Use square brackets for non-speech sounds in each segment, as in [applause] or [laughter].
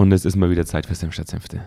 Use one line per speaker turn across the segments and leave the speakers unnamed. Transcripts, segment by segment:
Und es ist mal wieder Zeit für Senf statt Senfte.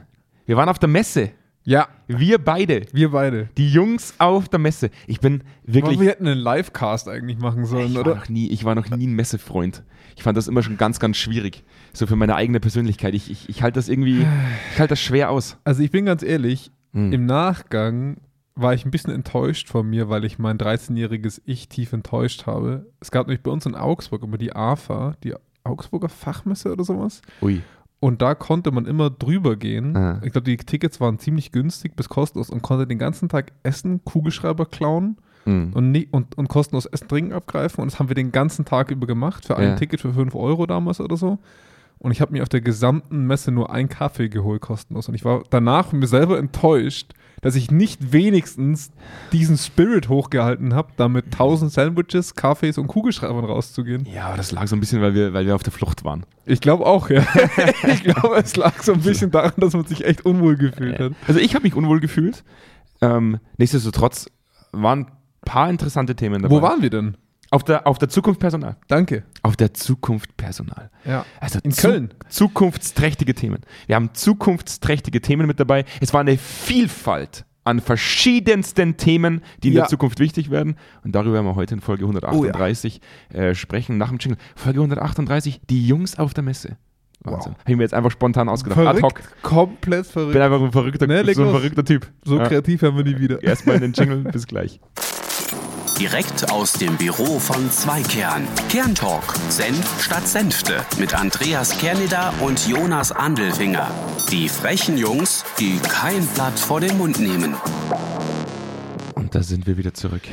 Wir waren auf der Messe.
Ja,
Wir beide.
wir beide.
Die Jungs auf der Messe. Ich bin wirklich.
Aber wir hätten einen Livecast eigentlich machen sollen,
ich, war
oder?
noch nie, ich war noch nie ein Messefreund. Ich fand das immer schon ganz, ganz schwierig. So für meine eigene Persönlichkeit. Ich, ich, ich halte das irgendwie, ich halte das schwer aus.
Also ich bin ganz ehrlich,
Hm.
im Nachgang war ich ein bisschen enttäuscht von mir, weil ich mein 13-jähriges Ich tief enttäuscht habe. Es gab nämlich bei uns in Augsburg immer die AFA, die Augsburger Fachmesse oder sowas.
Ui.
Und da konnte man immer drüber gehen.
Ah.
Ich glaube, die Tickets waren ziemlich günstig bis kostenlos und konnte den ganzen Tag essen, Kugelschreiber klauen
Hm.
und, nie, und, und kostenlos Essen, Trinken abgreifen. Und das haben wir den ganzen Tag über gemacht, für ein
Ja.
Ticket für 5 Euro damals oder so. Und ich habe mir auf der gesamten Messe nur einen Kaffee geholt, kostenlos. Und ich war danach mir selber enttäuscht, dass ich nicht wenigstens diesen Spirit hochgehalten habe, da mit 1000 Sandwiches, Kaffees und Kugelschreibern rauszugehen.
Ja, aber das lag so ein bisschen, weil wir, weil wir auf der Flucht waren.
Ich glaube auch, ja. [laughs] ich glaube, es lag so ein bisschen daran, dass man sich echt unwohl gefühlt hat.
Also ich habe mich unwohl gefühlt. Ähm, nichtsdestotrotz waren ein paar interessante Themen dabei.
Wo waren wir denn?
Auf der, auf der Zukunft Personal.
Danke.
Auf der Zukunft Personal.
Ja.
Also
In
zu-
Köln.
Zukunftsträchtige Themen. Wir haben zukunftsträchtige Themen mit dabei. Es war eine Vielfalt an verschiedensten Themen, die in
Ja.
der Zukunft wichtig werden. Und darüber werden wir heute in Folge 138 äh, sprechen, nach dem Jingle. Folge 138, die Jungs auf der Messe. Wahnsinn.
Wow.
Habe ich mir jetzt einfach spontan ausgedacht. Ad hoc.
Verrückt, komplett verrückt.
Bin einfach ein verrückter,
Ne,
so ein verrückter Typ.
so
Ja.
kreativ haben wir nie wieder.
Erstmal in den Jingle, [laughs] bis gleich.
Direkt aus dem Büro von Zweikern. Kerntalk. Senf statt Senfte. Mit Andreas Kerneder und Jonas Andelfinger. Die frechen Jungs, die kein Blatt vor den Mund nehmen.
Und da sind wir wieder zurück.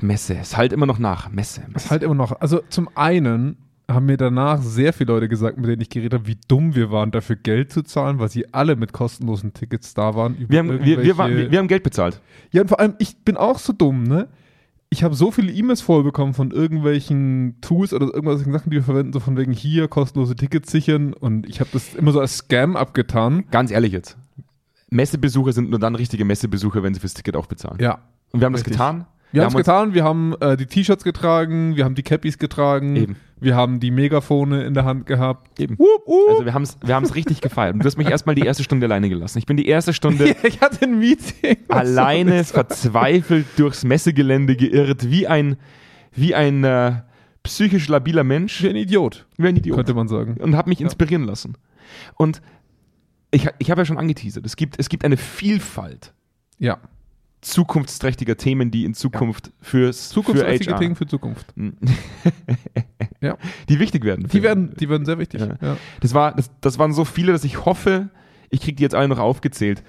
Messe. Es halt immer noch nach. Messe. Messe.
ist halt immer noch. Also zum einen haben mir danach sehr viele Leute gesagt, mit denen ich geredet habe, wie dumm wir waren, dafür Geld zu zahlen, weil sie alle mit kostenlosen Tickets da waren. über
wir, haben, wir, wir,
irgendwelche-
waren- wir, wir haben Geld bezahlt.
Ja, und vor allem, ich bin auch so dumm, ne? Ich habe so viele E-Mails vollbekommen von irgendwelchen Tools oder irgendwelchen Sachen, die wir verwenden, so von wegen hier kostenlose Tickets sichern und ich habe das immer so als Scam abgetan.
Ganz ehrlich jetzt. Messebesucher sind nur dann richtige Messebesucher, wenn sie fürs Ticket auch bezahlen.
Ja.
Und wir haben das
Richtig.
getan.
Wir haben es getan, wir haben äh, die T-Shirts getragen, wir haben die Cappies getragen,
Eben.
wir haben die Megafone in der Hand gehabt.
Eben.
Wup, wup.
Also wir haben es wir haben's richtig gefeiert. Und du hast mich erstmal die erste Stunde alleine gelassen. Ich bin die erste Stunde [laughs]
ich hatte ein Meeting.
Alleine verzweifelt durchs Messegelände geirrt, wie ein, wie ein äh, psychisch labiler Mensch,
Wie ein Idiot,
wie ein Idiot.
könnte man sagen.
und habe mich inspirieren lassen. Und ich, ich habe ja schon angeteasert, es gibt, es gibt eine Vielfalt
Ja.
Zukunftsträchtiger Themen, die in Zukunft fürs
Zukunftsträchtige
für HR,
Themen für Zukunft. [laughs] Ja.
die wichtig werden.
Die werden, die werden sehr wichtig.
Ja.
Ja.
Das, war, das, das waren so viele, dass ich hoffe, ich kriege die jetzt alle noch aufgezählt.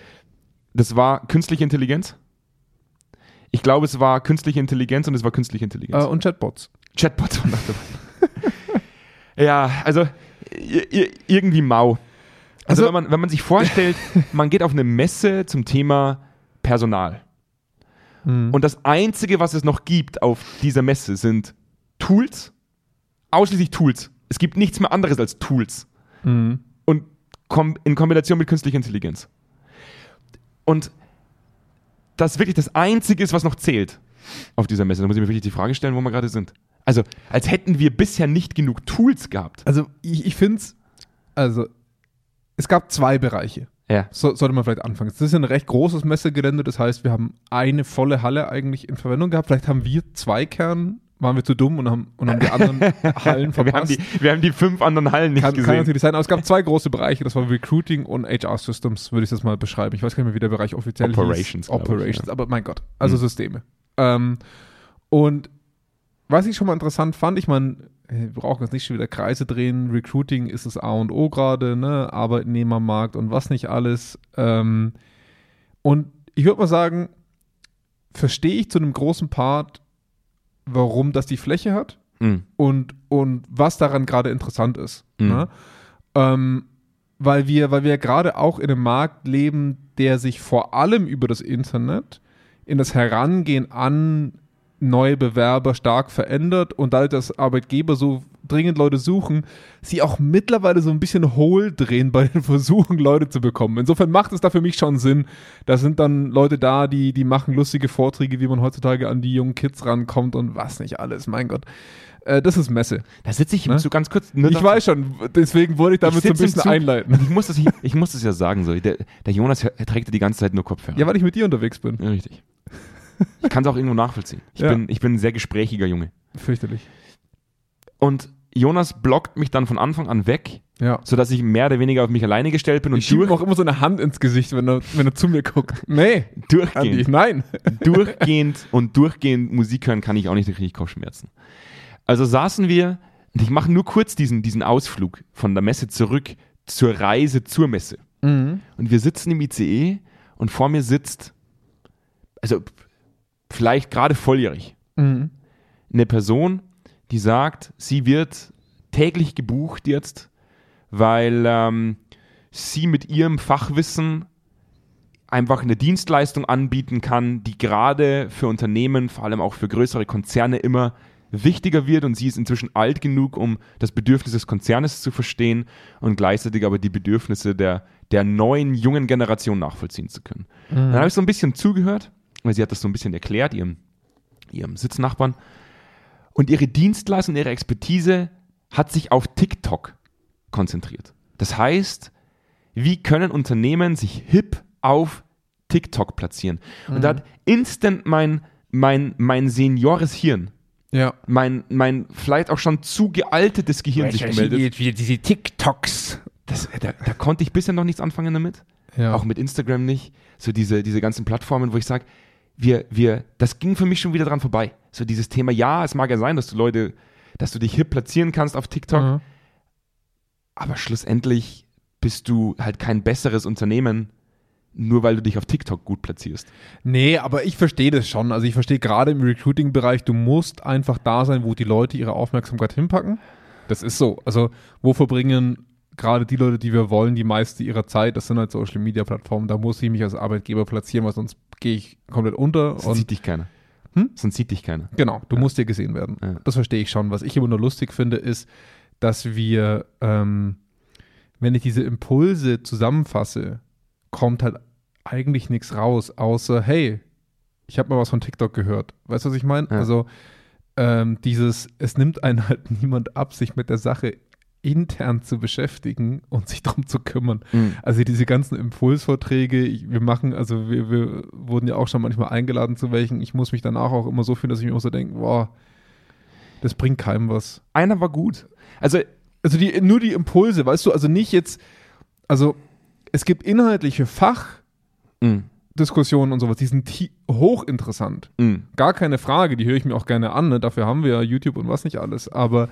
Das war künstliche Intelligenz. Ich glaube, es war künstliche Intelligenz und es war künstliche Intelligenz.
Äh, und Chatbots.
Chatbots waren noch dabei. [laughs] ja, also irgendwie mau. Also,
Also-
wenn, man, wenn man sich vorstellt, [laughs] man geht auf eine Messe zum Thema Personal.
Mhm.
Und das Einzige, was es noch gibt auf dieser Messe, sind Tools. Ausschließlich Tools. Es gibt nichts mehr anderes als Tools.
Mhm.
Und kom in Kombination mit künstlicher Intelligenz. Und das wirklich das Einzige ist, was noch zählt auf dieser Messe. Da muss ich mir wirklich die Frage stellen, wo wir gerade sind. Also, als hätten wir bisher nicht genug Tools gehabt.
Also ich, ich finde es, also es gab zwei Bereiche.
Ja.
So, sollte man vielleicht anfangen. Das ist ein recht großes Messegelände, das heißt, wir haben eine volle Halle eigentlich in Verwendung gehabt. Vielleicht haben wir zwei Kern, waren wir zu dumm und haben, und haben die anderen [laughs] Hallen verpasst.
Wir haben, die, wir haben die fünf anderen Hallen nicht
kann, kann
gesehen.
natürlich sein, aber es gab zwei große Bereiche, das war Recruiting und HR Systems, würde ich das mal beschreiben. Ich weiß gar nicht mehr, wie der Bereich offiziell
Operations,
hieß.
glaub ich,
Operations,
ja.
aber mein Gott, also
Mhm.
Systeme. Ähm, und was ich schon mal interessant fand, ich meine, wir brauchen jetzt nicht schon wieder Kreise drehen, Recruiting ist das A und O gerade, ne? Arbeitnehmermarkt und was nicht alles. Ähm, und ich würde mal sagen, verstehe ich zu einem großen Part, warum das die Fläche hat
Mhm.
und, und was daran gerade interessant ist.
Mhm.
Ne? Ähm, weil wir, weil wir gerade auch in einem Markt leben, der sich vor allem über das Internet in das Herangehen an neue Bewerber stark verändert und dadurch, dass Arbeitgeber so dringend Leute suchen, sie auch mittlerweile so ein bisschen hohl drehen bei den [laughs] Versuchen, Leute zu bekommen. Insofern macht es da für mich schon Sinn. Da sind dann Leute da, die, die machen lustige Vorträge, wie man heutzutage an die jungen Kids rankommt und was nicht alles. Mein Gott. Äh, das ist Messe.
Da sitze ich
Ne?
so ganz kurz. nur
Ich weiß schon, deswegen wollte ich damit
Ich
so ein bisschen
Zug.
einleiten.
Ich muss das, ich, ich muss das ja sagen. So. Der, der Jonas trägt ja die ganze Zeit nur Kopfhörer.
Ja, weil ich mit dir unterwegs bin.
Ja, richtig. Ich kann es auch irgendwo nachvollziehen. Ich,
Ja.
bin, ich bin ein sehr gesprächiger Junge.
Fürchterlich.
Und Jonas blockt mich dann von Anfang an weg,
Ja.
sodass ich mehr oder weniger auf mich alleine gestellt bin und
Ich schiebe auch immer so eine Hand ins Gesicht, wenn er, wenn er zu mir guckt. Nee, Andi,
durchgehend,
nein. [laughs]
durchgehend und durchgehend Musik hören kann ich auch nicht richtig Kopfschmerzen. Also saßen wir, und ich mache nur kurz diesen, diesen Ausflug von der Messe zurück zur Reise zur Messe.
Mhm.
Und wir sitzen im ICE und vor mir sitzt, also vielleicht gerade volljährig,
Mhm.
eine Person, die sagt, sie wird täglich gebucht jetzt, weil ähm, sie mit ihrem Fachwissen einfach eine Dienstleistung anbieten kann, die gerade für Unternehmen, vor allem auch für größere Konzerne immer wichtiger wird und sie ist inzwischen alt genug, um das Bedürfnis des Konzernes zu verstehen und gleichzeitig aber die Bedürfnisse der, der neuen, jungen Generation nachvollziehen zu können. Dann habe ich so ein bisschen zugehört, weil sie hat das so ein bisschen erklärt, ihrem, ihrem Sitznachbarn. Und ihre Dienstleistung, ihre Expertise hat sich auf TikTok konzentriert. Das heißt, wie können Unternehmen sich hip auf TikTok platzieren? Und da hat instant mein, mein, mein seniores Hirn,
Ja.
mein, mein vielleicht auch schon zu gealtetes Gehirn sich gemeldet.
Wieder diese TikToks.
Das, da, da konnte ich bisher noch nichts anfangen damit.
Ja.
Auch mit Instagram nicht. So diese, diese ganzen Plattformen, wo ich sage, wir, wir, das ging für mich schon wieder dran vorbei. So dieses Thema, ja, es mag ja sein, dass du Leute, dass du dich hip platzieren kannst auf TikTok,
Mhm.
aber schlussendlich bist du halt kein besseres Unternehmen, nur weil du dich auf TikTok gut platzierst.
Nee, aber ich verstehe das schon. Also ich verstehe gerade im Recruiting-Bereich, du musst einfach da sein, wo die Leute ihre Aufmerksamkeit hinpacken. Das ist so. Also wo verbringen gerade die Leute, die wir wollen, die meiste ihrer Zeit? Das sind halt Social-Media-Plattformen. Da muss ich mich als Arbeitgeber platzieren, weil sonst gehe ich komplett unter.
Sonst sieht dich keiner.
Hm?
Sonst sieht dich keiner.
Genau, du musst dir gesehen werden.
Ja.
Das verstehe ich schon. Was ich immer nur lustig finde, ist, dass wir, ähm, wenn ich diese Impulse zusammenfasse, kommt halt eigentlich nichts raus, außer, hey, ich habe mal was von TikTok gehört. Weißt du, was ich meine?
Ja.
Also ähm, dieses, es nimmt einen halt [laughs] niemand ab, sich mit der Sache intern zu beschäftigen und sich darum zu kümmern.
Mhm.
Also diese ganzen Impulsvorträge, ich, wir machen, also wir, wir wurden ja auch schon manchmal eingeladen zu welchen. Ich muss mich danach auch immer so fühlen, dass ich mir auch so denke, boah, das bringt keinem was.
Einer war gut. Also,
Also die, nur die Impulse, weißt du, also nicht jetzt, also es gibt inhaltliche Fachdiskussionen
mh,
und sowas, die sind hochinteressant.
mh.
Gar keine Frage, die höre ich mir auch gerne an, ne? dafür haben wir ja YouTube und was nicht alles, aber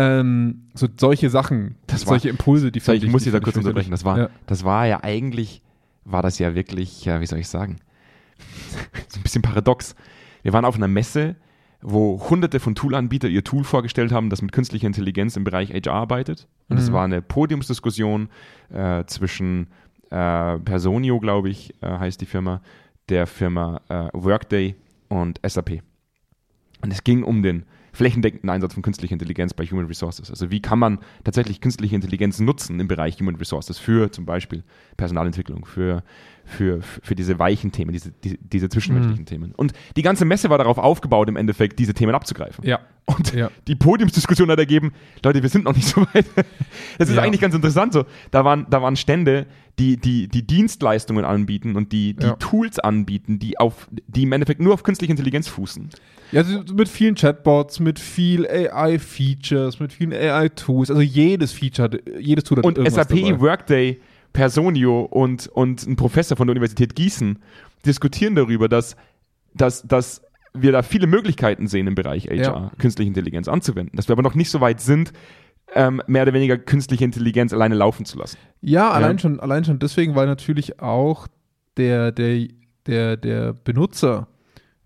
ähm, so solche Sachen,
Das war-
solche Impulse, die finde
ich muss dich da kurz unterbrechen. Das war,
Ja.
das war ja eigentlich, war das ja wirklich, ja, wie soll ich sagen, [laughs] so ein bisschen paradox. Wir waren auf einer Messe, wo hunderte von Toolanbietern ihr Tool vorgestellt haben, das mit künstlicher Intelligenz im Bereich HR arbeitet. Und es
Mhm.
war eine Podiumsdiskussion äh, zwischen äh, Personio, glaube ich, äh, heißt die Firma, der Firma äh, Workday und SAP. Und es ging um den flächendeckenden Einsatz von künstlicher Intelligenz bei Human Resources. Also wie kann man tatsächlich künstliche Intelligenz nutzen im Bereich Human Resources für zum Beispiel Personalentwicklung, für, für, für diese weichen Themen, diese, diese, diese zwischenmenschlichen Themen. Und die ganze Messe war darauf aufgebaut, im Endeffekt diese Themen abzugreifen.
Ja.
Und
Ja.
die Podiumsdiskussion hat ergeben, Leute, wir sind noch nicht so weit. [laughs] Das ist
Ja.
eigentlich ganz interessant so. Da waren, da waren Stände, die, die, die Dienstleistungen anbieten und die, die
Ja.
Tools anbieten, die auf, die im Endeffekt nur auf künstliche Intelligenz fußen.
Ja, mit vielen Chatbots, mit viel AI-Features, mit vielen AI-Tools. Also jedes Feature hat, jedes Tool hat
Und SAP,
dabei.
Workday, Personio und, und ein Professor von der Universität Gießen diskutieren darüber, dass, dass, dass wir da viele Möglichkeiten sehen im Bereich HR,
Ja.
künstliche Intelligenz anzuwenden. Dass wir aber noch nicht so weit sind, ähm, mehr oder weniger künstliche Intelligenz alleine laufen zu lassen.
Ja, allein,
Ja.
Schon, allein schon deswegen, weil natürlich auch der, der, der, der Benutzer,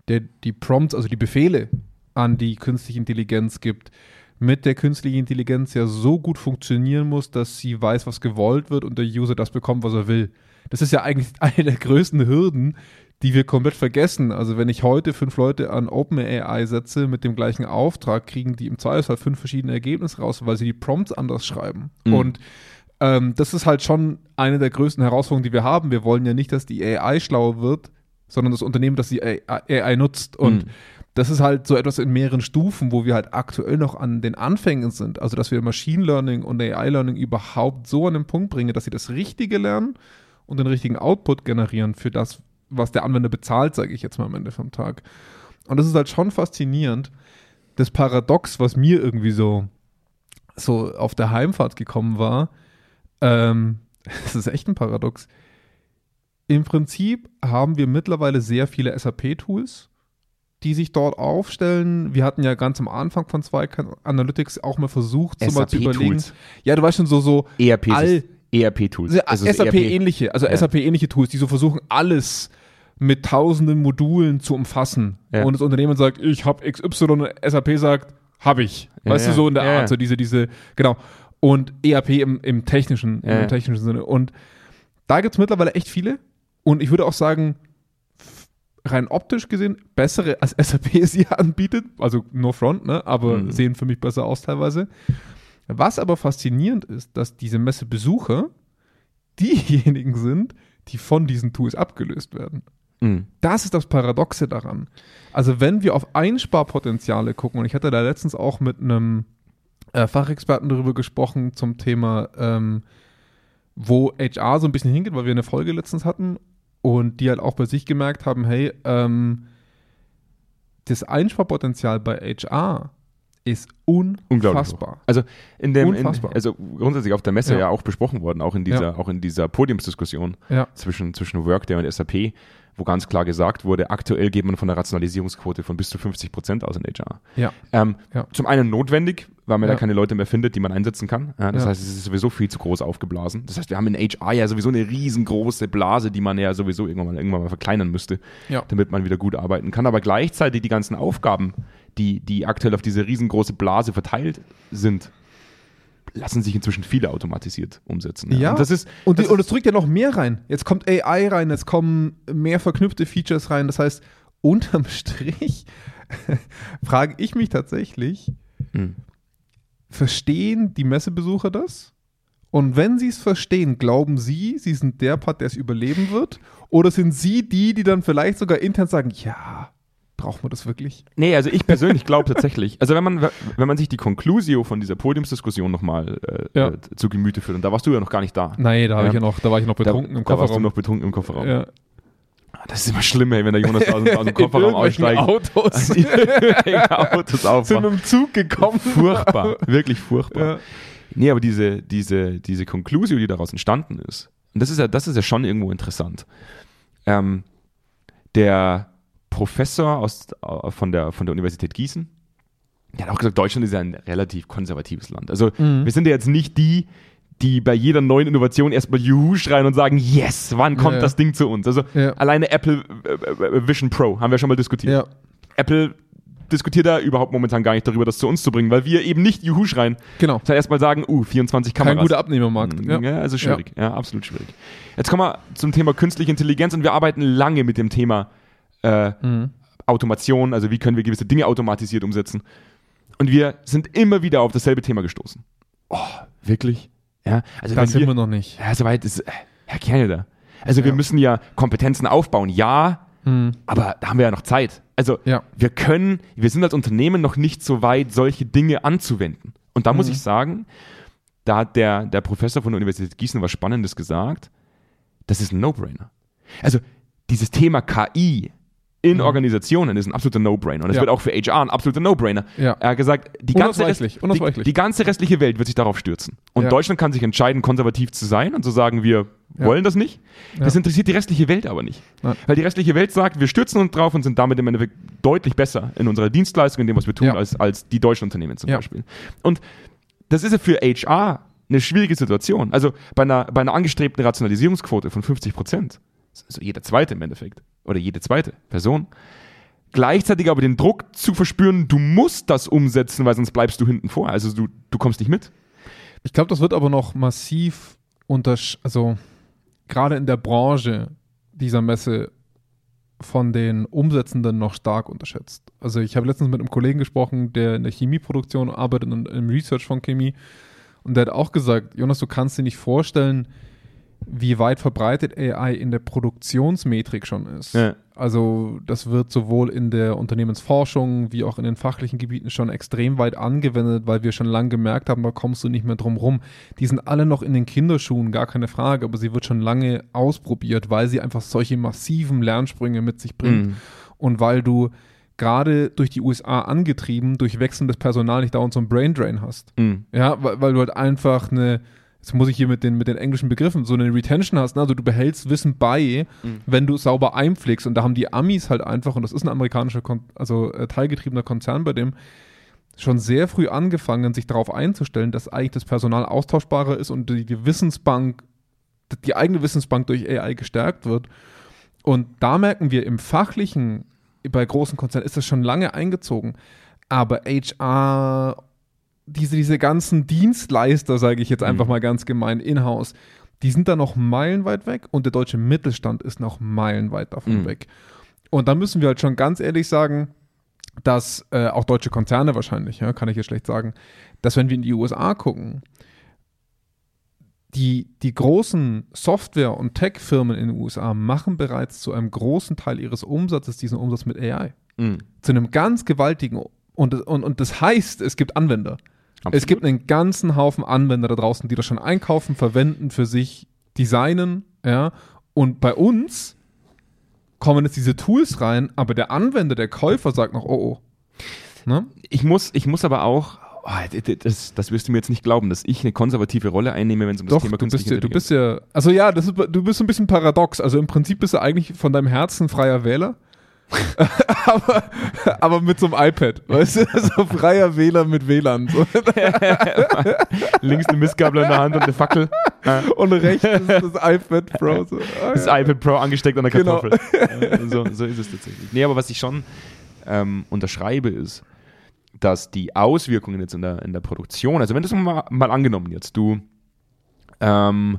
der die Prompts, also die Befehle an die künstliche Intelligenz gibt, mit der künstlichen Intelligenz ja so gut funktionieren muss, dass sie weiß, was gewollt wird und der User das bekommt, was er will. Das ist ja eigentlich [laughs] eine der größten Hürden, die wir komplett vergessen. Also wenn ich heute fünf Leute an OpenAI setze mit dem gleichen Auftrag, kriegen die im Zweifelsfall fünf verschiedene Ergebnisse raus, weil sie die Prompts anders schreiben.
Mhm.
Und ähm, das ist halt schon eine der größten Herausforderungen, die wir haben. Wir wollen ja nicht, dass die AI schlauer wird, sondern das Unternehmen, das die AI, nutzt. Und
Mhm.
das ist halt so etwas in mehreren Stufen, wo wir halt aktuell noch an den Anfängen sind. Also, dass wir Machine Learning und AI Learning überhaupt so an den Punkt bringen, dass sie das Richtige lernen und den richtigen Output generieren für das, was der Anwender bezahlt, sage ich jetzt mal am Ende vom Tag. Und das ist halt schon faszinierend. Das Paradox, was mir irgendwie so, so auf der Heimfahrt gekommen war, ähm, [laughs] das ist echt ein Paradox. Im Prinzip haben wir mittlerweile sehr viele SAP-Tools, die sich dort aufstellen. Wir hatten ja ganz am Anfang von zwei Analytics auch mal versucht, so mal zu überlegen.
SAP-Tools.
Ja, du weißt schon so, so
ERP,
all,
ERP-Tools.
also
das
SAP-ähnliche, also. SAP-ähnliche Tools, die so versuchen, alles mit tausenden Modulen zu umfassen.
Ja.
Und das Unternehmen sagt, ich habe XY und SAP sagt, habe ich.
Ja,
weißt du, so in der Art, so diese, diese, genau. Und ERP im, im technischen, im technischen Sinne. Und da gibt es mittlerweile echt viele. Und ich würde auch sagen, rein optisch gesehen, bessere als [laughs] SAP es hier anbietet. Also no front, ne? aber
Mhm.
sehen für mich besser aus teilweise. Was aber faszinierend ist, dass diese Messebesucher diejenigen sind, die von diesen Tools abgelöst werden.
Mhm.
Das ist das Paradoxe daran. Also wenn wir auf Einsparpotenziale gucken, und ich hatte da letztens auch mit einem äh, Fachexperten darüber gesprochen zum Thema, ähm, wo HR so ein bisschen hingeht, weil wir eine Folge letztens hatten und die halt auch bei sich gemerkt haben, hey, ähm, das Einsparpotenzial bei HR ist unfassbar.
Also in dem, in, also grundsätzlich auf der Messe
Ja.
ja, auch besprochen worden, auch in dieser,
Ja.
auch in dieser Podiumsdiskussion
Ja.
zwischen, zwischen Workday und SAP, wo ganz klar gesagt wurde, aktuell geht man von einer Rationalisierungsquote von bis zu 50 Prozent aus in HR.
Ja.
Ähm,
Ja.
Zum einen notwendig, weil man
Ja.
da keine Leute mehr findet, die man einsetzen kann. Ja, das
Ja.
heißt, es ist sowieso viel zu groß aufgeblasen. Das heißt, wir haben in HR ja sowieso eine riesengroße Blase, die man ja sowieso irgendwann mal, irgendwann mal verkleinern müsste, damit man wieder gut arbeiten kann. Aber gleichzeitig die ganzen Aufgaben, die, die aktuell auf diese riesengroße Blase verteilt sind, lassen sich inzwischen viele automatisiert umsetzen.
Ja.
Und das ist,
Und, die,
das
und es drückt ja noch mehr rein. Jetzt kommt AI rein, jetzt kommen mehr verknüpfte Features rein. Das heißt, [laughs] unterm Strich [laughs] frage ich mich tatsächlich,
Hm.
verstehen die Messebesucher das? Und wenn sie es verstehen, glauben sie, sie sind der Part, der es überleben wird? Oder sind sie die, die dann vielleicht sogar intern sagen, ja, brauchen wir das wirklich?
Nee, also ich persönlich glaube tatsächlich, also wenn man, wenn man sich die Conclusio von dieser Podiumsdiskussion nochmal äh,
Ja.
äh, zu Gemüte führt, und da warst du ja noch gar nicht da.
Nein, da,
Ja.
ich ja noch, da war ich noch betrunken
da,
im
Da warst du
Kofferraum.
noch betrunken im Kofferraum.
ja.
Das ist immer schlimm, ey, wenn der Jonas aus, aus dem [laughs] Kofferraum aussteigt.
Autos. [laughs]
Autos
sind
aufmachen.
mit dem Zug gekommen.
Furchtbar, wirklich furchtbar.
Ja.
Nee, aber diese, diese, diese Conclusio, die daraus entstanden ist, und das ist ja, das ist ja schon irgendwo interessant. Ähm, der Professor aus, äh, von, der, von der Universität Gießen, der hat auch gesagt, Deutschland ist ja ein relativ konservatives Land. Also
Mhm.
wir sind ja jetzt nicht die, die bei jeder neuen Innovation erstmal Juhu schreien und sagen, yes, wann kommt
Ja, ja.
das Ding zu uns? Also
Ja.
alleine Apple äh, äh, Vision Pro haben wir schon mal diskutiert. Apple diskutiert da überhaupt momentan gar nicht darüber, das zu uns zu bringen, weil wir eben nicht Juhu schreien,
genau.
sondern erstmal sagen, uh, 24
Kein
Kameras.
guter Abnehmermarkt.
Ja. also schwierig. Ja. absolut schwierig. Jetzt kommen wir zum Thema künstliche Intelligenz und wir arbeiten lange mit dem Thema äh,
Mhm.
Automation, also wie können wir gewisse Dinge automatisiert umsetzen. Und wir sind immer wieder auf dasselbe Thema gestoßen. Oh, wirklich? Ja, also
Da sind
wir,
wir noch nicht.
ja, soweit ist, äh, Herr Canada. Also wir
Ja.
müssen ja Kompetenzen aufbauen, ja,
Mhm.
aber da haben wir ja noch Zeit. Also
Ja.
wir können, wir sind als Unternehmen noch nicht so weit, solche Dinge anzuwenden. Und da muss
Mhm.
ich sagen, da hat der, der Professor von der Universität Gießen was Spannendes gesagt. Das ist ein No-Brainer. Also dieses Thema KI in Organisationen ist ein absoluter No-Brainer. Und es
Mhm. Ja.
wird auch für HR ein absoluter No-Brainer.
Ja.
Er hat gesagt, die ganze, die, die ganze restliche Welt wird sich darauf stürzen. Und
Ja.
Deutschland kann sich entscheiden, konservativ zu sein und zu sagen, wir wollen das nicht. Das interessiert die restliche Welt aber nicht.
Nein.
Weil die restliche Welt sagt, wir stürzen uns drauf und sind damit im Endeffekt deutlich besser in unserer Dienstleistung, in dem, was wir tun, als, als die deutschen Unternehmen zum. Beispiel. Und das ist ja für HR eine schwierige Situation. Also bei einer, bei einer angestrebten Rationalisierungsquote von 50 Prozent, also jeder zweite im Endeffekt, oder jede zweite Person, gleichzeitig aber den Druck zu verspüren, du musst das umsetzen, weil sonst bleibst du hinten vor. Also du, du kommst nicht mit.
Ich glaube, das wird aber noch massiv unter, also gerade in der Branche dieser Messe von den Umsetzenden noch stark unterschätzt. Also ich habe letztens mit einem Kollegen gesprochen, der in der Chemieproduktion arbeitet und im Research von Chemie. Und der hat auch gesagt, Jonas, du kannst dir nicht vorstellen, wie weit verbreitet AI in der Produktionsmetrik schon ist.
Ja.
Also das wird sowohl in der Unternehmensforschung wie auch in den fachlichen Gebieten schon extrem weit angewendet, weil wir schon lange gemerkt haben, da kommst du nicht mehr drum rum. Die sind alle noch in den Kinderschuhen, gar keine Frage, aber sie wird schon lange ausprobiert, weil sie einfach solche massiven Lernsprünge mit sich bringt
Mhm.
und weil du gerade durch die USA angetrieben, durch wechselndes Personal nicht dauernd so einen Braindrain hast.
Mhm.
Ja, weil, weil du halt einfach eine, jetzt muss ich hier mit den, mit den englischen Begriffen, so eine Retention hast, ne? also du behältst Wissen bei,
Mhm.
wenn du es sauber einpflegst und da haben die Amis halt einfach, und das ist ein amerikanischer, Kon also äh, teilgetriebener Konzern bei dem, schon sehr früh angefangen, sich darauf einzustellen, dass eigentlich das Personal austauschbarer ist und die, die Wissensbank, die eigene Wissensbank durch AI gestärkt wird. Und da merken wir im fachlichen, bei großen Konzernen ist das schon lange eingezogen. Aber HR, diese, diese ganzen Dienstleister, sage ich jetzt einfach
Mhm.
mal ganz gemein, in-house, die sind da noch meilenweit weg und der deutsche Mittelstand ist noch meilenweit davon
Mhm.
weg. Und da müssen wir halt schon ganz ehrlich sagen, dass äh, auch deutsche Konzerne wahrscheinlich, ja, kann ich jetzt schlecht sagen, dass wenn wir in die USA gucken, die, die großen Software- und Tech-Firmen in den USA machen bereits zu einem großen Teil ihres Umsatzes diesen Umsatz mit AI.
Mhm.
Zu einem ganz gewaltigen. Und, und, und das heißt, es gibt Anwender. Es
Absolut.
gibt einen ganzen Haufen Anwender da draußen, die das schon einkaufen, verwenden, für sich designen, ja. Und bei uns kommen jetzt diese Tools rein, aber der Anwender, der Käufer sagt noch, oh, oh. Ne?
ich muss, ich muss aber auch, oh, das, das wirst du mir jetzt nicht glauben, dass ich eine konservative Rolle einnehme, wenn es um das
Doch,
Thema
du bist,
künstliche
ja, du bist ja, also ja, das ist, du bist so ein bisschen paradox. Also im Prinzip bist du eigentlich von deinem Herzen freier Wähler. [laughs] aber, aber mit so einem iPad, weißt du, [laughs] so freier Wähler mit WLAN. So. [laughs]
Links eine Mistgabel in der Hand und eine Fackel.
Und rechts ist das iPad Pro. So. Ah,
das
ja.
iPad Pro angesteckt an der
Genau.
Kartoffel. Äh, so, so ist es tatsächlich. Nee, aber was ich schon ähm, unterschreibe, ist, dass die Auswirkungen jetzt in der, in der Produktion, also wenn das mal, mal angenommen jetzt, du ähm,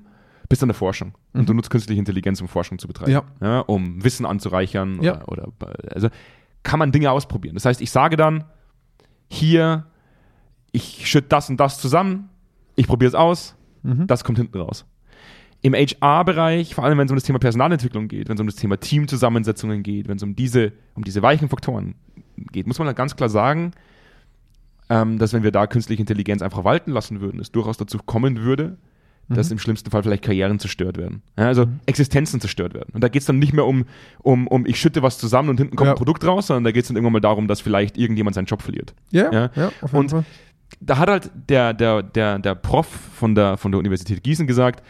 bist an der Forschung und du nutzt künstliche Intelligenz, um Forschung zu betreiben,
Mhm. Ja.
um Wissen anzureichern
Ja.
oder, oder also kann man Dinge ausprobieren. Das heißt, ich sage dann, hier, ich schütte das und das zusammen, ich probiere es aus,
Mhm.
das kommt hinten raus. Im HR-Bereich, vor allem wenn es um das Thema Personalentwicklung geht, wenn es um das Thema Teamzusammensetzungen geht, wenn es um diese, um diese weichen Faktoren geht, muss man halt ganz klar sagen, ähm, dass wenn wir da künstliche Intelligenz einfach walten lassen würden, es durchaus dazu kommen würde, dass im schlimmsten Fall vielleicht Karrieren zerstört werden. Ja, also Existenzen zerstört werden. Und da geht es dann nicht mehr um, um, um, ich schütte was zusammen und hinten kommt
Ja.
ein Produkt raus, sondern da geht es dann irgendwann mal darum, dass vielleicht irgendjemand seinen Job verliert.
Ja,
Ja.
ja, auf jeden
Und
Fall.
da hat halt der, der, der, der Prof von der, von der Universität Gießen gesagt,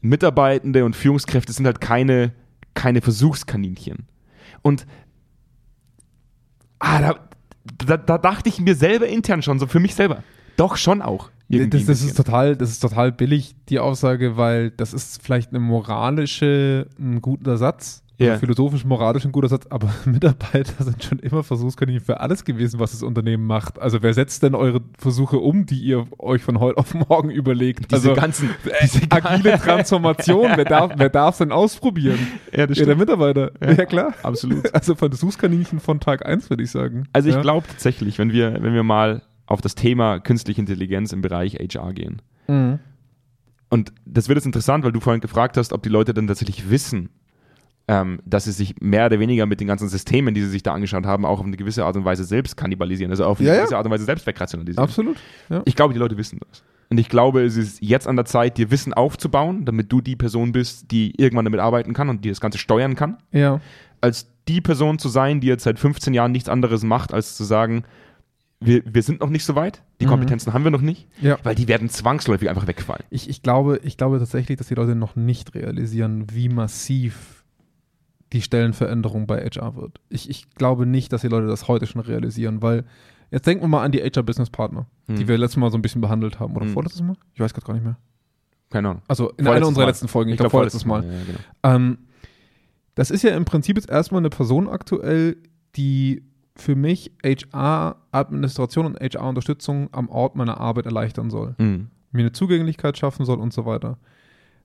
Mitarbeitende und Führungskräfte sind halt keine, keine Versuchskaninchen. Und ah, da, da, da dachte ich mir selber intern schon, so für mich selber. Doch schon auch.
Das, das, ist total, das ist total billig, die Aussage, weil das ist vielleicht eine moralische, ein guter Satz,
Ja.
also philosophisch moralisch ein guter Satz, aber [laughs] Mitarbeiter sind schon immer Versuchskaninchen für alles gewesen, was das Unternehmen macht. Also wer setzt denn eure Versuche um, die ihr euch von heute auf morgen überlegt?
diese
also
ganzen, [laughs] diese [laughs]
agile Transformation, wer darf wer darf's denn ausprobieren?
ja, das
Ja, der. Mitarbeiter. Ja, klar.
Absolut.
Also Versuchskaninchen von Tag 1, würde ich sagen.
Also ich
ja.
glaube tatsächlich, wenn wir, wenn wir mal auf das Thema künstliche Intelligenz im Bereich HR gehen,
Mhm.
Und das wird jetzt interessant, weil du vorhin gefragt hast, ob die Leute dann tatsächlich wissen, ähm, dass sie sich mehr oder weniger mit den ganzen Systemen, die sie sich da angeschaut haben, auch auf eine gewisse Art und Weise selbst kannibalisieren, also auf eine
Ja, ja.
gewisse Art und Weise selbst wegrationalisieren.
Absolut. Ja.
Ich glaube, die Leute wissen das. Und ich glaube, es ist jetzt an der Zeit, dir Wissen aufzubauen, damit du die Person bist, die irgendwann damit arbeiten kann und die das Ganze steuern kann,
ja.
als die Person zu sein, die jetzt seit 15 Jahren nichts anderes macht, als zu sagen, wir, wir sind noch nicht so weit, die
Mhm.
Kompetenzen haben wir noch nicht,
Ja.
weil die werden zwangsläufig einfach wegfallen.
Ich, ich, glaube, ich glaube tatsächlich, dass die Leute noch nicht realisieren, wie massiv die Stellenveränderung bei HR wird. Ich, ich glaube nicht, dass die Leute das heute schon realisieren, weil jetzt denken wir mal an die HR-Business-Partner, die
Hm.
wir letztes Mal so ein bisschen behandelt haben. Oder
Hm.
vorletztes Mal? Ich weiß gerade gar nicht mehr.
Keine Ahnung.
Also in
Vorletztes
einer unserer
Mal.
letzten Folgen, ich,
glaub,
glaube vorletztes Mal.
Ja, ja, genau.
Ähm, das ist ja im Prinzip jetzt erstmal eine Person aktuell, die für mich HR-Administration und HR-Unterstützung am Ort meiner Arbeit erleichtern soll.
Mhm.
mir eine Zugänglichkeit schaffen soll und so weiter.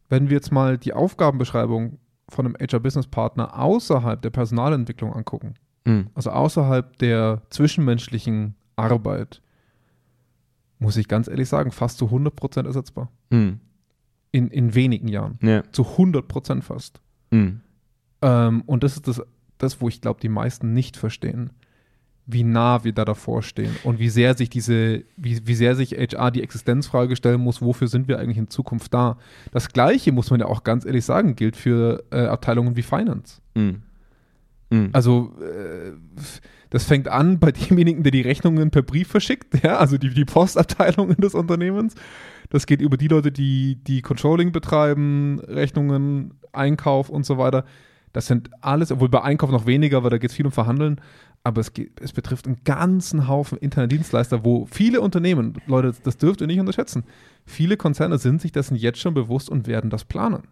Wenn wir jetzt mal die Aufgabenbeschreibung von einem HR-Business-Partner außerhalb der Personalentwicklung angucken,
Mhm.
also außerhalb der zwischenmenschlichen Arbeit, muss ich ganz ehrlich sagen, fast zu 100% ersetzbar.
Mhm.
In, in wenigen Jahren.
Ja.
Zu 100% fast.
Mhm.
Ähm, und das ist das, das wo ich glaube, die meisten nicht verstehen, wie nah wir da davor stehen und wie sehr sich diese, wie, wie sehr sich HR die Existenzfrage stellen muss, wofür sind wir eigentlich in Zukunft da? Das Gleiche, muss man ja auch ganz ehrlich sagen, gilt für äh, Abteilungen wie Finance.
Mhm. Mhm.
Also äh, das fängt an bei demjenigen, der die Rechnungen per Brief verschickt, ja, also die, die Postabteilungen [laughs] des Unternehmens. Das geht über die Leute, die die Controlling betreiben, Rechnungen, Einkauf und so weiter. Das sind alles, obwohl bei Einkauf noch weniger, weil da geht es viel um Verhandeln. Aber es, geht, es betrifft einen ganzen Haufen Internetdienstleister, wo viele Unternehmen, Leute, das dürft ihr nicht unterschätzen, viele Konzerne sind sich dessen jetzt schon bewusst und werden das planen.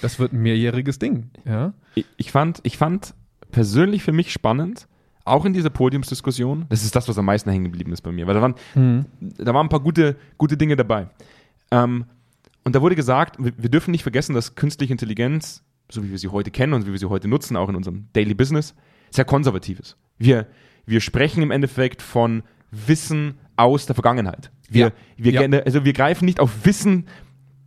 Das wird ein mehrjähriges Ding. Ja?
ich, ich, fand, ich fand persönlich für mich spannend, auch in dieser Podiumsdiskussion, das ist das, was am meisten hängen geblieben ist bei mir, weil da waren,
Mhm.
da waren ein paar gute, gute Dinge dabei. Ähm, und da wurde gesagt, wir, wir dürfen nicht vergessen, dass künstliche Intelligenz, so wie wir sie heute kennen und wie wir sie heute nutzen, auch in unserem Daily Business, sehr konservativ ist. Wir, wir sprechen im Endeffekt von Wissen aus der Vergangenheit. Wir,
Ja.
wir,
Ja.
also wir greifen nicht auf Wissen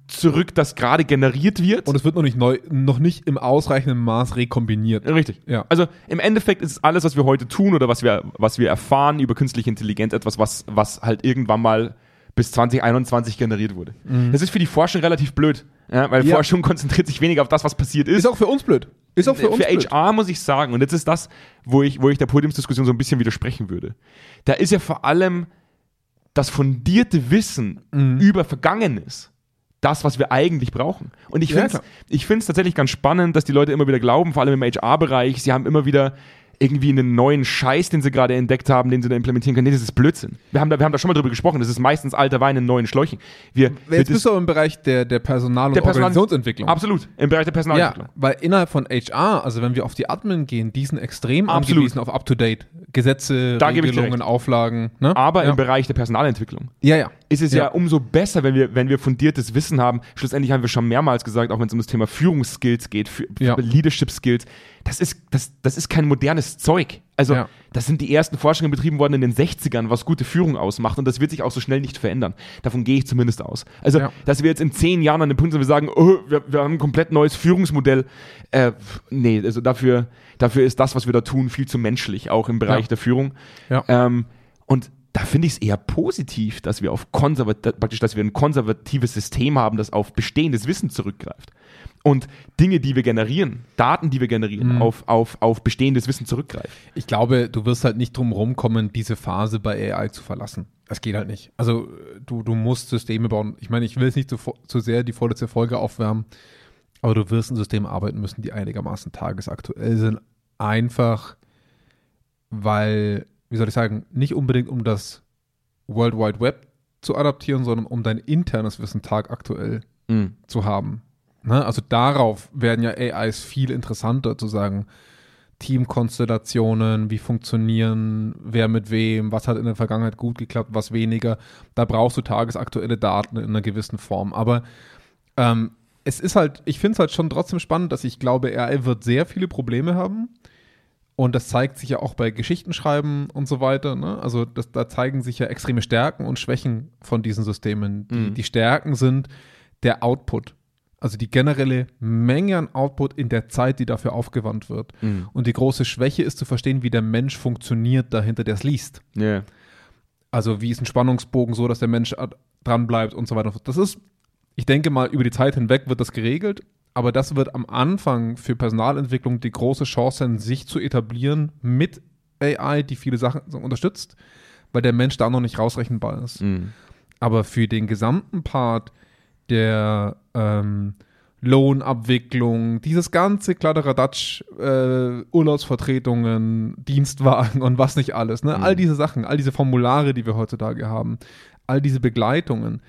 zurück, das gerade generiert wird.
Und es wird noch nicht neu, noch nicht im ausreichenden Maß rekombiniert.
Richtig.
Ja.
Also im Endeffekt ist alles, was wir heute tun oder was wir, was wir erfahren über künstliche Intelligenz, etwas, was, was halt irgendwann mal bis 2021 generiert wurde. Das ist für die Forschung relativ blöd, ja, weil
Mhm. Ja.
Forschung konzentriert sich weniger auf das, was passiert ist.
Ist auch für uns blöd. Ist auch für uns
für
blöd.
HR muss ich sagen, und jetzt ist das, wo ich, wo ich der Podiumsdiskussion so ein bisschen widersprechen würde. Da ist ja vor allem das fundierte Wissen
Mhm.
über Vergangenes das, was wir eigentlich brauchen. Und ich
Ja,
finde es tatsächlich ganz spannend, dass die Leute immer wieder glauben, vor allem im HR-Bereich, sie haben immer wieder irgendwie einen neuen Scheiß, den sie gerade entdeckt haben, den sie da implementieren können. Nee, das ist Blödsinn. Wir haben da, wir haben da schon mal drüber gesprochen. Das ist meistens alter Wein in neuen Schläuchen. Wir,
Jetzt bist du aber im Bereich der, der Personal- und
Der Personal-
Organisationsentwicklung.
absolut im Bereich der Personalentwicklung.
Ja, weil innerhalb von HR, also wenn wir auf die Admin gehen, die sind extrem
Absolut.
angewiesen auf Up-to-Date. Gesetze,
Da
Regelungen. Auflagen. Ne?
Aber
ja.
im Bereich der Personalentwicklung
Ja, ja.
ist es ja.
Ja.
umso besser, wenn wir, wenn wir fundiertes Wissen haben. Schlussendlich haben wir schon mehrmals gesagt, auch wenn es um das Thema Führungsskills geht, für. Leadership Skills, das ist, das, das ist kein modernes Zeug. Also,
Ja.
das sind die ersten Forschungen betrieben worden in den 60ern, was gute Führung ausmacht. Und das wird sich auch so schnell nicht verändern. Davon gehe ich zumindest aus. Also,
Ja.
dass wir jetzt in zehn Jahren an dem Punkt sind, wir sagen, oh, wir, wir haben ein komplett neues Führungsmodell. Äh, nee, also dafür, dafür ist das, was wir da tun, viel zu menschlich, auch im Bereich
Ja.
der Führung.
Ja.
Ähm, und da finde ich es eher positiv, dass wir auf konservat praktisch, dass wir ein konservatives System haben, das auf bestehendes Wissen zurückgreift. Und Dinge, die wir generieren, Daten, die wir generieren,
Mhm.
auf, auf, auf bestehendes Wissen zurückgreifen.
Ich glaube, du wirst halt nicht drum rumkommen, diese Phase bei AI zu verlassen. Das geht halt nicht. Also du, du musst Systeme bauen. Ich meine, ich will jetzt nicht zu, zu sehr die vorletzte Folge aufwärmen, aber du wirst in Systemen arbeiten müssen, die einigermaßen tagesaktuell sind. Einfach, weil, wie soll ich sagen, nicht unbedingt um das World Wide Web zu adaptieren, sondern um dein internes Wissen tagaktuell
Mhm.
zu haben. Ne? Also darauf werden ja AIs viel interessanter zu sagen, Teamkonstellationen, wie funktionieren, wer mit wem, was hat in der Vergangenheit gut geklappt, was weniger. Da brauchst du tagesaktuelle Daten in einer gewissen Form. Aber ähm, es ist halt, ich finde es halt schon trotzdem spannend, dass ich glaube, AI wird sehr viele Probleme haben. Und das zeigt sich ja auch bei Geschichtenschreiben und so weiter. Ne? Also das, da zeigen sich ja extreme Stärken und Schwächen von diesen Systemen. Die,
Mhm.
die Stärken sind der Output. Also die generelle Menge an Output in der Zeit, die dafür aufgewandt wird.
Mhm.
Und die große Schwäche ist zu verstehen, wie der Mensch funktioniert dahinter, der es liest.
Ja.
Also wie ist ein Spannungsbogen so, dass der Mensch dran bleibt und so weiter. und so fort. Das ist, ich denke mal, über die Zeit hinweg wird das geregelt, aber das wird am Anfang für Personalentwicklung die große Chance sein, sich zu etablieren mit AI, die viele Sachen unterstützt, weil der Mensch da noch nicht rausrechenbar ist.
Mhm.
Aber für den gesamten Part der ähm, Lohnabwicklung, dieses ganze Kladderadatsch, äh, Urlaubsvertretungen, Dienstwagen und was nicht alles, ne?
Mhm.
all diese Sachen, all diese Formulare, die wir heutzutage haben, all diese Begleitungen,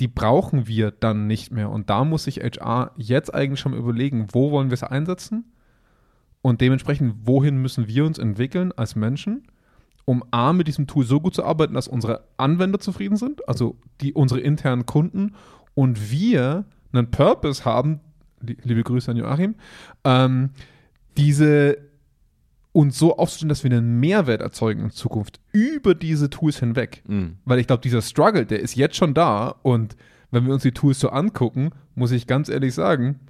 die brauchen wir dann nicht mehr. Und da muss sich HR jetzt eigentlich schon überlegen, wo wollen wir es einsetzen und dementsprechend, wohin müssen wir uns entwickeln als Menschen, um A, mit diesem Tool so gut zu arbeiten, dass unsere Anwender zufrieden sind, also die, unsere internen Kunden und wir einen Purpose haben, li- liebe Grüße an Joachim, ähm, diese uns so aufzustellen, dass wir einen Mehrwert erzeugen in Zukunft über diese Tools hinweg.
Mhm.
Weil ich glaube, dieser Struggle, der ist jetzt schon da und wenn wir uns die Tools so angucken, muss ich ganz ehrlich sagen,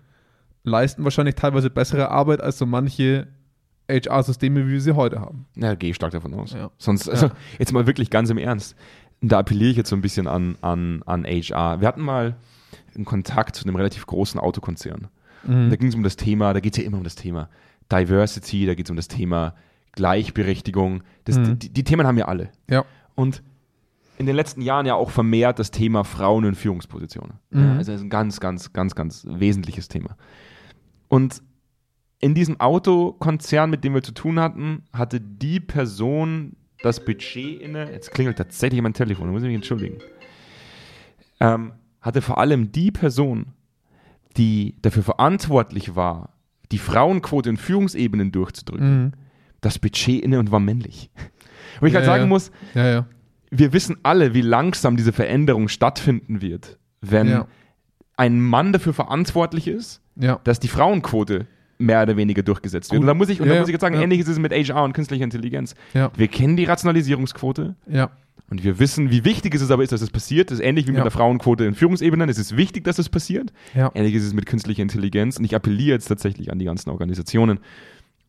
leisten wahrscheinlich teilweise bessere Arbeit als so manche HR-Systeme, wie wir sie heute haben.
Ja, da gehe ich stark davon aus.
Ja.
Sonst, also, jetzt mal wirklich ganz im Ernst. Da appelliere ich jetzt so ein bisschen an, an, an HR. Wir hatten mal einen Kontakt zu einem relativ großen Autokonzern. Da ging es um das Thema, da geht es ja immer um das Thema Diversity, da geht es um das Thema Gleichberechtigung. Das,
Mhm.
die, die Themen haben wir alle.
Ja.
Und in den letzten Jahren ja auch vermehrt das Thema Frauen in Führungspositionen. Ja,
Mhm.
also das ist ein ganz, ganz, ganz, ganz wesentliches Thema. Und in diesem Autokonzern, mit dem wir zu tun hatten, hatte die Person das Budget inne. Jetzt klingelt tatsächlich mein Telefon, da muss ich mich entschuldigen. Ähm, hatte vor allem die Person, die dafür verantwortlich war, die Frauenquote in Führungsebenen durchzudrücken,
Mhm.
das Budget inne und war männlich. Wo ich halt
Ja,
sagen
ja.
muss,
Ja,
wir wissen alle, wie langsam diese Veränderung stattfinden wird, wenn ein Mann dafür verantwortlich ist, dass die Frauenquote mehr oder weniger durchgesetzt wird. Und da muss ich, und da muss ich jetzt sagen,
ja.
ähnliches ist es mit HR und künstlicher Intelligenz. Wir kennen die Rationalisierungsquote
Ja.
Und wir wissen, wie wichtig es ist, aber ist, dass es passiert. Das ist ähnlich wie mit
Ja.
der Frauenquote in Führungsebenen. Es ist wichtig, dass es passiert.
Ja.
Ähnlich ist es mit künstlicher Intelligenz. Und ich appelliere jetzt tatsächlich an die ganzen Organisationen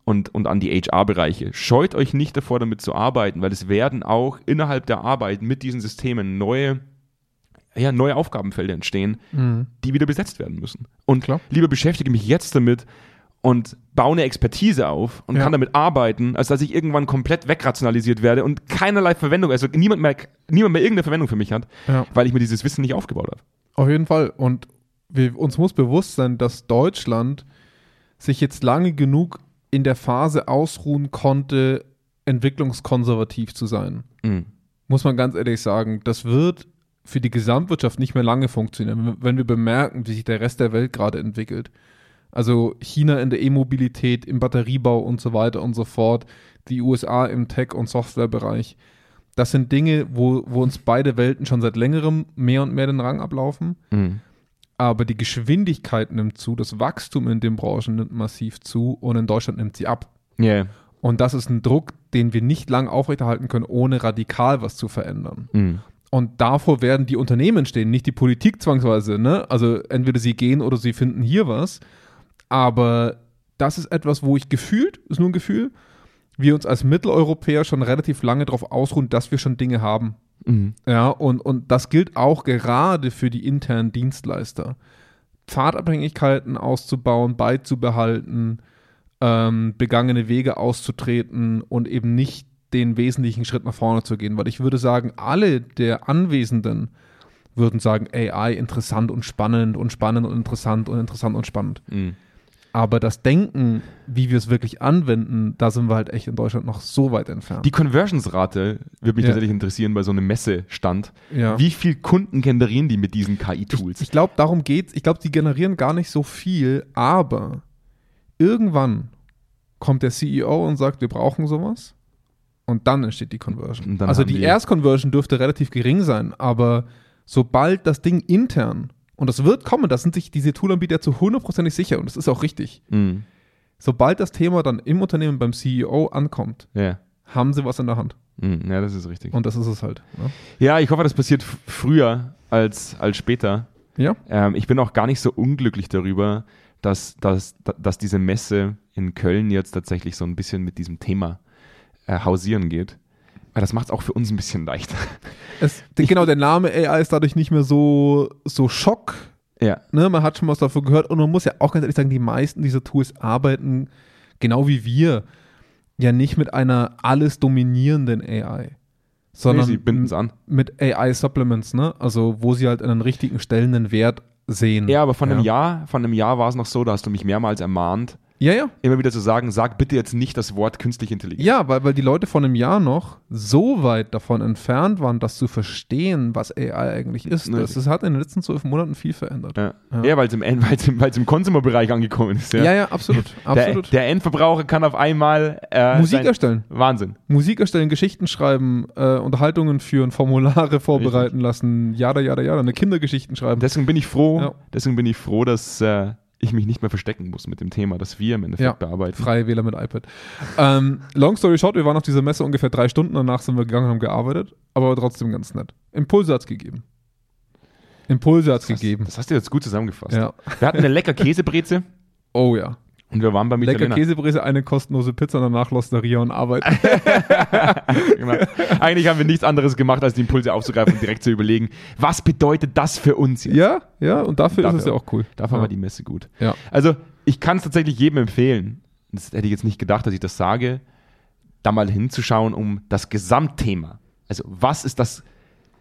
und, und an die HR-Bereiche. Scheut euch nicht davor, damit zu arbeiten, weil es werden auch innerhalb der Arbeit mit diesen Systemen neue, ja, neue Aufgabenfelder entstehen,
Mhm.
die wieder besetzt werden müssen. Und
Klar.
lieber beschäftige mich jetzt damit und baue eine Expertise auf und
Ja.
kann damit arbeiten, als dass ich irgendwann komplett wegrationalisiert werde und keinerlei Verwendung, also niemand mehr, niemand mehr irgendeine Verwendung für mich hat,
Ja.
weil ich mir dieses Wissen nicht aufgebaut habe.
Auf jeden Fall. Und wir, uns muss bewusst sein, dass Deutschland sich jetzt lange genug in der Phase ausruhen konnte, entwicklungskonservativ zu sein.
Mhm.
Muss man ganz ehrlich sagen. Das wird für die Gesamtwirtschaft nicht mehr lange funktionieren, wenn wir bemerken, wie sich der Rest der Welt gerade entwickelt. Also China in der E-Mobilität, im Batteriebau und so weiter und so fort, die USA im Tech- und Softwarebereich. Das sind Dinge, wo, wo uns beide Welten schon seit längerem mehr und mehr den Rang ablaufen.
Mhm.
Aber die Geschwindigkeit nimmt zu, das Wachstum in den Branchen nimmt massiv zu und in Deutschland nimmt sie ab.
Yeah.
Und das ist ein Druck, den wir nicht lang aufrechterhalten können, ohne radikal was zu verändern.
Mhm.
Und davor werden die Unternehmen stehen, nicht die Politik zwangsweise. Ne? Also entweder sie gehen oder sie finden hier was. Aber das ist etwas, wo ich gefühlt, ist nur ein Gefühl, wir uns als Mitteleuropäer schon relativ lange darauf ausruhen, dass wir schon Dinge haben.
Mhm.
Ja, und, und das gilt auch gerade für die internen Dienstleister. Pfadabhängigkeiten auszubauen, beizubehalten, ähm, begangene Wege auszutreten und eben nicht den wesentlichen Schritt nach vorne zu gehen. Weil ich würde sagen, alle der Anwesenden würden sagen, AI interessant und spannend und spannend und interessant und interessant und spannend.
Mhm.
Aber das Denken, wie wir es wirklich anwenden, da sind wir halt echt in Deutschland noch so weit entfernt.
Die Conversionsrate würde mich
Ja.
tatsächlich interessieren bei so einem Messestand.
Ja.
Wie viel Kunden generieren die mit diesen KI-Tools?
Ich glaube, darum geht's. Ich glaube, die generieren gar nicht so viel, aber irgendwann kommt der CEO und sagt, wir brauchen sowas. Und dann entsteht die Conversion. Also die
die-
Erstconversion dürfte relativ gering sein, aber sobald das Ding intern, und das wird kommen, da sind sich diese Toolanbieter zu hundertprozentig sicher und das ist auch richtig.
Mhm.
Sobald das Thema dann im Unternehmen beim CEO ankommt,
Ja.
haben sie was in der Hand.
Mhm. ja, das ist richtig.
Und das ist es halt. Ne?
Ja, ich hoffe, das passiert früher als, als später.
Ja.
Ähm, ich bin auch gar nicht so unglücklich darüber, dass, dass, dass diese Messe in Köln jetzt tatsächlich so ein bisschen mit diesem Thema äh, hausieren geht. Weil das macht es auch für uns ein bisschen leichter.
Es, genau, der Name AI ist dadurch nicht mehr so, so Schock.
ja.
Ne, man hat schon was davon gehört und man muss ja auch ganz ehrlich sagen, die meisten dieser Tools arbeiten, genau wie wir, ja nicht mit einer alles dominierenden AI, sondern
nee, sie binden es an.
mit AI-Supplements, ne? Also wo sie halt den richtigen Stellen einen Wert sehen.
Ja, aber von einem
ja.
Jahr, von einem Jahr war es noch so, da hast du mich mehrmals ermahnt,
Ja, ja.
immer wieder zu sagen, sag bitte jetzt nicht das Wort künstliche Intelligenz.
Ja, weil, weil die Leute von einem Jahr noch so weit davon entfernt waren, das zu verstehen, was AI eigentlich ist. Das, das hat in den letzten zwölf Monaten viel verändert.
Ja,
Ja.
ja. weil es im, [laughs] weil's im, weil's im Consumer-Bereich angekommen ist. Ja,
Ja, ja, absolut. [laughs]
Der,
absolut.
der Endverbraucher kann auf einmal äh,
Musik erstellen.
Wahnsinn.
Musik erstellen, Geschichten schreiben, äh, Unterhaltungen führen, Formulare [laughs] vorbereiten lassen, jada, jada, jada, eine Kindergeschichten schreiben.
Deswegen bin ich froh, deswegen bin ich froh, dass äh, ich mich nicht mehr verstecken muss mit dem Thema, das wir im Endeffekt
Ja,
bearbeiten.
Freie Wähler mit iPad. ähm, long story short, wir waren auf dieser Messe ungefähr drei Stunden, danach sind wir gegangen und haben gearbeitet, aber trotzdem ganz nett. Impulse hat's gegeben. Impulse hat's
das, hast,
gegeben.
das hast du jetzt gut zusammengefasst.
Ja.
Wir hatten eine lecker Käsebreze
Oh ja.
Und wir waren beim
Lecker
Italiener.
Käsebreze, eine kostenlose Pizza, danach Losteria und Arbeit. [laughs] [laughs]
genau. Eigentlich haben wir nichts anderes gemacht, als die Impulse aufzugreifen und direkt zu überlegen, was bedeutet das für uns jetzt?
ja, ja, und dafür,
Dafür
ist es ja auch cool.
Dafür
ja.
war die Messe gut.
Ja.
Also, ich kann es tatsächlich jedem empfehlen. Das hätte ich jetzt nicht gedacht, dass ich das sage, da mal hinzuschauen, um das Gesamtthema. Also, was ist das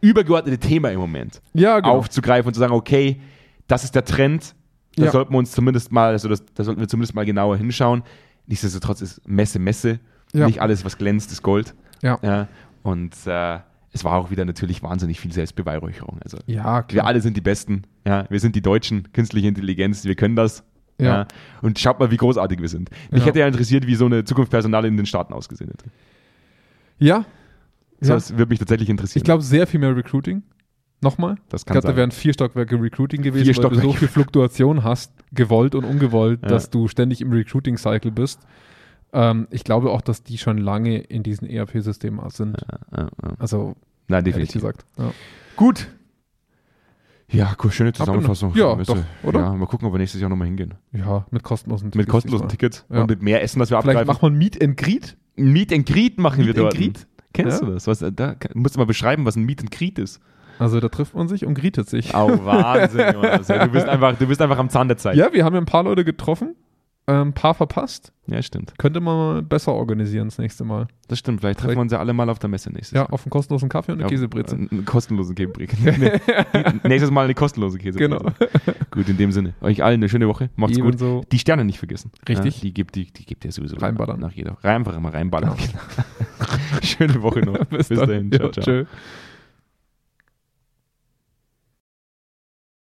übergeordnete Thema im Moment?
Ja, genau.
Aufzugreifen und zu sagen, okay, das ist der Trend. Da
Ja.
sollten wir uns zumindest mal, also das, da sollten wir zumindest mal genauer hinschauen. Nichtsdestotrotz ist Messe Messe.
Ja.
Nicht alles, was glänzt, ist Gold.
Ja.
Ja. Und äh, es war auch wieder natürlich wahnsinnig viel Selbstbeweihräucherung. Also
Ja,
wir alle sind die Besten. Ja, wir sind die Deutschen, künstliche Intelligenz, wir können das. Ja.
Ja.
Und schaut mal, wie großartig wir sind. Mich
Ja.
hätte ja interessiert, wie so eine Zukunftspersonal in den Staaten ausgesehen hätte.
Ja.
So,
ja.
Das würde mich tatsächlich interessieren.
Ich glaube, sehr viel mehr Recruiting. Nochmal.
das
Ich
kann
glaube, da wären vier Stockwerke Recruiting gewesen,
Vier
weil du so viel Fluktuation hast, gewollt und ungewollt,
Ja.
dass du ständig im Recruiting-Cycle bist. Ähm, ich glaube auch, dass die schon lange in diesen ERP-Systemen sind.
Ja, ja.
Also, ehrlich
definitiv.
gesagt.
Gut. Ja, cool, schöne Zusammenfassung.
Ja, doch, oder?
Ja, mal gucken, ob wir nächstes Jahr nochmal hingehen.
ja, mit kostenlosen
Mit kostenlosen. Tickets und mit mehr Essen, das wir
Vielleicht
abgreifen.
macht man Meet and Greet.
Meet and Greet machen
Meet
wir dort.
Greet?
Kennst du das? Was, da musst du mal beschreiben, was ein Meet and Greet ist.
Also da trifft man sich und greetet sich.
Oh, [laughs] Wahnsinn, Jonas. Ja, Du bist einfach, du bist einfach am Zahn der Zeit.
Ja, wir haben ja ein paar Leute getroffen, ähm, ein paar verpasst.
ja stimmt.
Könnte man mal besser organisieren das nächste Mal.
Das stimmt. Vielleicht treffen wir uns ja alle mal auf der Messe nächstes
Ja,
Mal.
auf einen kostenlosen Kaffee und eine
Ja,
Käsebreze.
Einen kostenlosen Käsebreze. [laughs] [laughs] Nächstes Mal eine kostenlose Käsebreze.
Genau.
Gut, in dem Sinne. Euch allen eine schöne Woche. Macht's gut.
Ebenso.
Die Sterne nicht vergessen.
Richtig.
Ja, die gibt die, die gibt ihr sowieso
Reinballern.
nach jeder. Einfach immer reinballern. Schöne Woche noch. Bis, dahin.
Ja,
Ciao, ciao.
tschö.